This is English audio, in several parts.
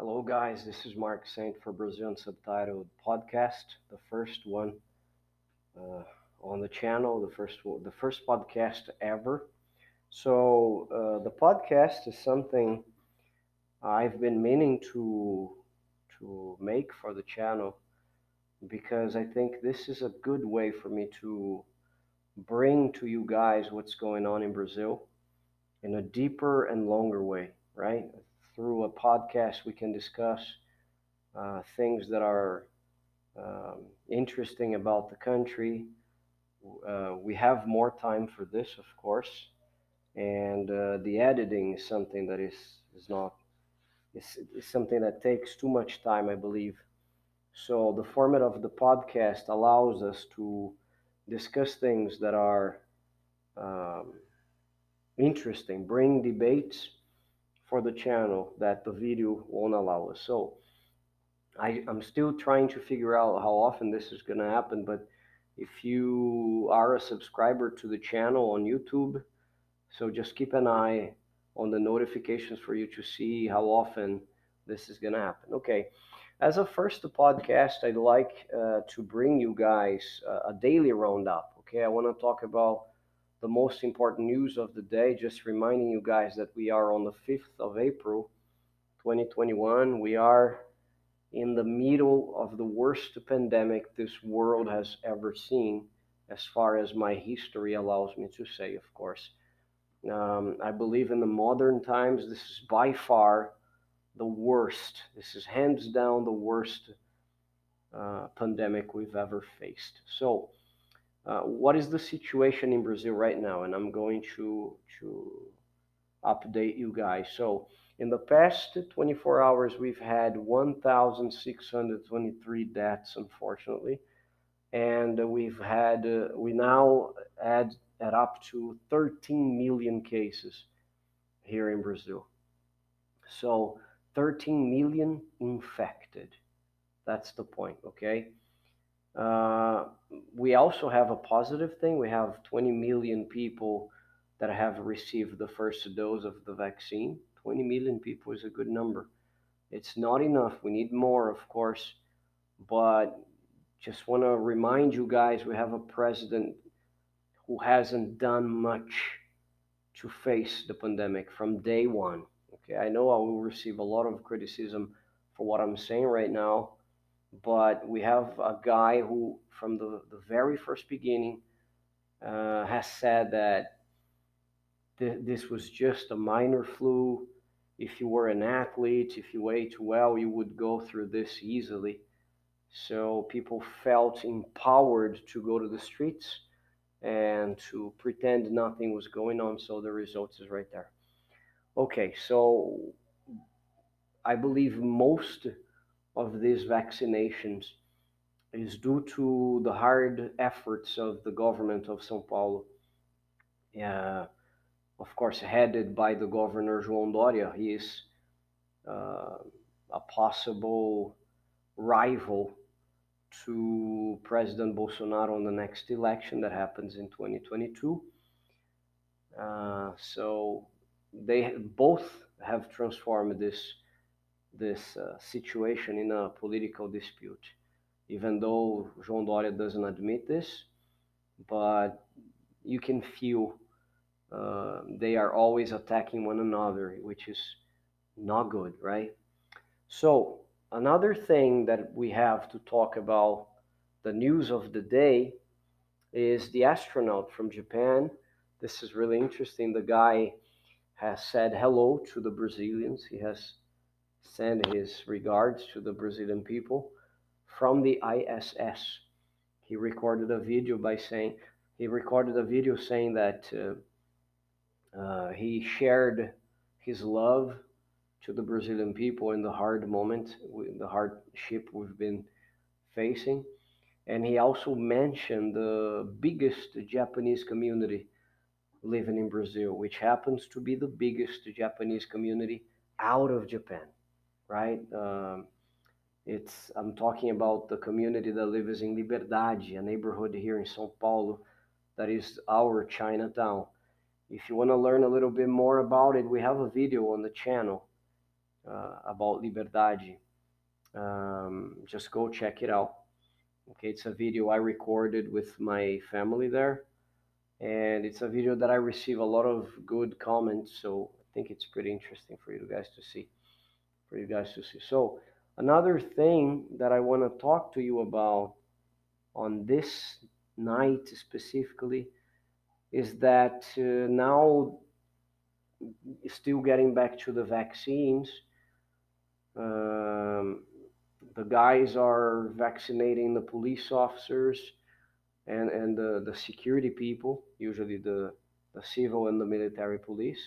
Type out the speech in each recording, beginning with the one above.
Hello, guys. This is Mark Saint for Brazilian Subtitled Podcast, the first one uh, on the channel, the first the first podcast ever. So uh, the podcast is something I've been meaning to to make for the channel because I think this is a good way for me to bring to you guys what's going on in Brazil in a deeper and longer way, right? Through a podcast, we can discuss uh, things that are um, interesting about the country. Uh, we have more time for this, of course, and uh, the editing is something that is is not is, is something that takes too much time, I believe. So the format of the podcast allows us to discuss things that are um, interesting, bring debates for the channel that the video won't allow us. So I, I'm still trying to figure out how often this is going to happen, but if you are a subscriber to the channel on YouTube, so just keep an eye on the notifications for you to see how often this is going to happen. Okay. As a first podcast, I'd like uh, to bring you guys a daily roundup. Okay. I want to talk about the most important news of the day. Just reminding you guys that we are on the 5th of April, 2021. We are in the middle of the worst pandemic this world has ever seen, as far as my history allows me to say, of course. Um, I believe in the modern times, this is by far the worst. This is hands down the worst uh, pandemic we've ever faced. So, uh, what is the situation in Brazil right now? And I'm going to to update you guys. So, in the past 24 hours, we've had 1,623 deaths, unfortunately, and we've had uh, we now add at up to 13 million cases here in Brazil. So 13 million infected. That's the point, okay? Uh, we also have a positive thing. We have 20 million people that have received the first dose of the vaccine. 20 million people is a good number. It's not enough. We need more, of course. But just want to remind you guys we have a president who hasn't done much to face the pandemic from day one. Okay, I know I will receive a lot of criticism for what I'm saying right now, but we have a guy who, from the, the very first beginning, uh, has said that th- this was just a minor flu. If you were an athlete, if you ate well, you would go through this easily. So people felt empowered to go to the streets and to pretend nothing was going on. So the results is right there. Okay, so I believe most of these vaccinations is due to the hard efforts of the government of São Paulo. Uh, of course, headed by the governor João Doria. He is uh, a possible rival to President Bolsonaro on the next election that happens in 2022. Uh, so they both have transformed this this uh, situation in a political dispute, even though João Doria doesn't admit this, but you can feel uh, they are always attacking one another, which is not good, right? So another thing that we have to talk about the news of the day is the astronaut from Japan. This is really interesting. The guy has said hello to the Brazilians. He has sent his regards to the Brazilian people from the ISS. He recorded a video by saying he recorded a video saying that uh, uh, he shared his love to the Brazilian people in the hard moment, the hardship we've been facing. And he also mentioned the biggest Japanese community living in Brazil, which happens to be the biggest Japanese community out of Japan, right? Um, it's I'm talking about the community that lives in Liberdade, a neighborhood here in São Paulo, that is our Chinatown. If you want to learn a little bit more about it, we have a video on the channel uh, about Liberdade. Um, just go check it out. Okay, it's a video I recorded with my family there, and it's a video that I receive a lot of good comments. So I think it's pretty interesting for you guys to see. For you guys to see. So another thing that I want to talk to you about on this night specifically is that uh, now still getting back to the vaccines um, the guys are vaccinating the police officers and, and the, the security people, usually the, the civil and the military police,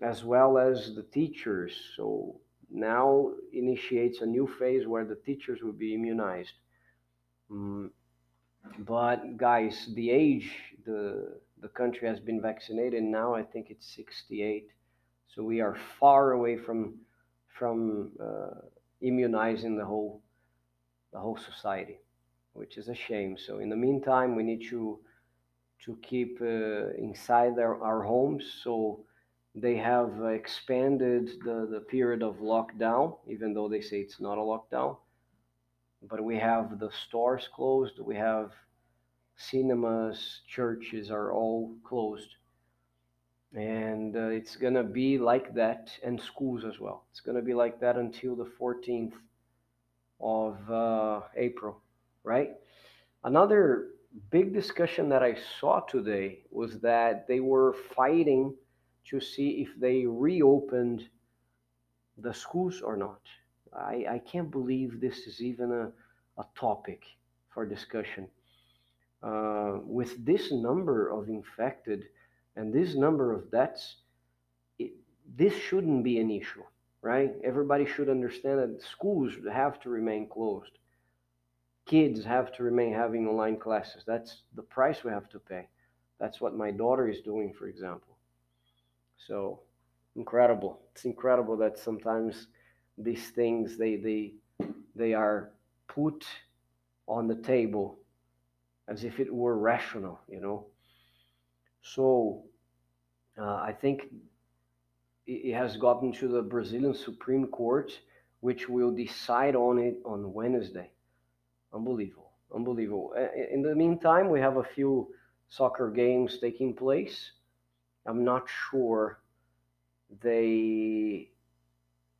as well as the teachers. So now initiates a new phase where the teachers will be immunized. Mm, but guys, the age the the country has been vaccinated now, I think it's 68. So we are far away from from uh, immunizing the whole the whole society, which is a shame. So in the meantime, we need to to keep uh, inside our homes. So they have expanded the, the period of lockdown, even though they say it's not a lockdown. But we have the stores closed. We have cinemas, churches are all closed and uh, it's going to be like that and schools as well it's going to be like that until the 14th of uh, april right another big discussion that i saw today was that they were fighting to see if they reopened the schools or not i, I can't believe this is even a, a topic for discussion uh, with this number of infected and this number of deaths, it, this shouldn't be an issue, right? Everybody should understand that schools have to remain closed. Kids have to remain having online classes. That's the price we have to pay. That's what my daughter is doing, for example. So incredible. It's incredible that sometimes these things they they they are put on the table as if it were rational, you know. So uh, I think it has gotten to the Brazilian Supreme Court, which will decide on it on Wednesday. Unbelievable, unbelievable. In the meantime, we have a few soccer games taking place. I'm not sure they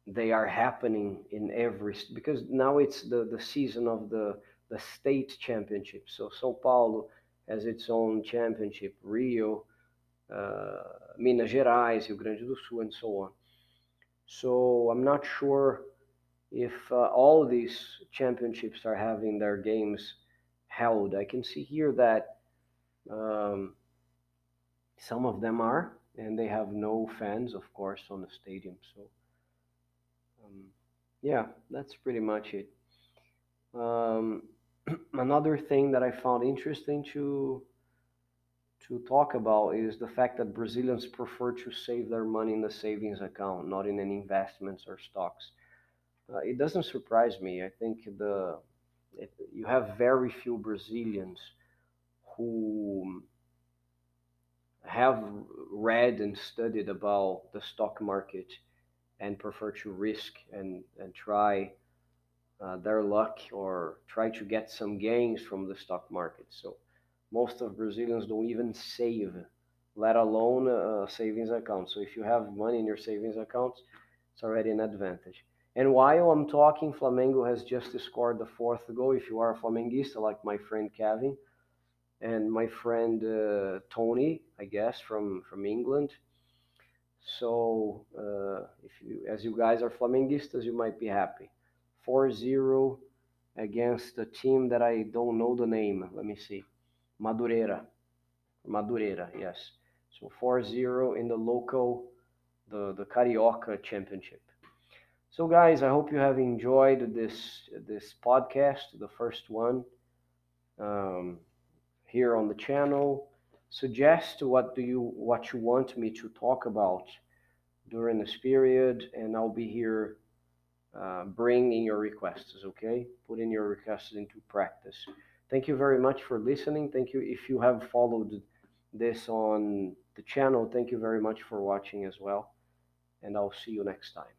they are happening in every because now it's the the season of the the state championship. So São Paulo has its own championship, Rio uh, Minas Gerais, Rio Grande do Sul, and so on. So I'm not sure if uh, all these championships are having their games held. I can see here that um, some of them are, and they have no fans, of course, on the stadium. So, um, yeah, that's pretty much it. Um, another thing that I found interesting to to talk about is the fact that Brazilians prefer to save their money in the savings account, not in any investments or stocks. Uh, it doesn't surprise me. I think the it, you have very few Brazilians who have read and studied about the stock market and prefer to risk and, and try uh, their luck or try to get some gains from the stock market. So most of Brazilians don't even save, let alone a savings account. So if you have money in your savings accounts, it's already an advantage. And while I'm talking, Flamengo has just scored the fourth goal. If you are a Flamenguista, like my friend Kevin and my friend uh, Tony, I guess from from England. So uh, if you, as you guys are Flamenguistas, you might be happy. 4-0 against a team that I don't know the name. Let me see. Madureira. Madureira, yes. So 4-0 in the local, the, the Carioca Championship. So guys, I hope you have enjoyed this this podcast, the first one um, here on the channel. Suggest what do you what you want me to talk about during this period, and I'll be here uh, bringing your requests. Okay, put in your requests into practice. Thank you very much for listening. Thank you if you have followed this on the channel. Thank you very much for watching as well. And I'll see you next time.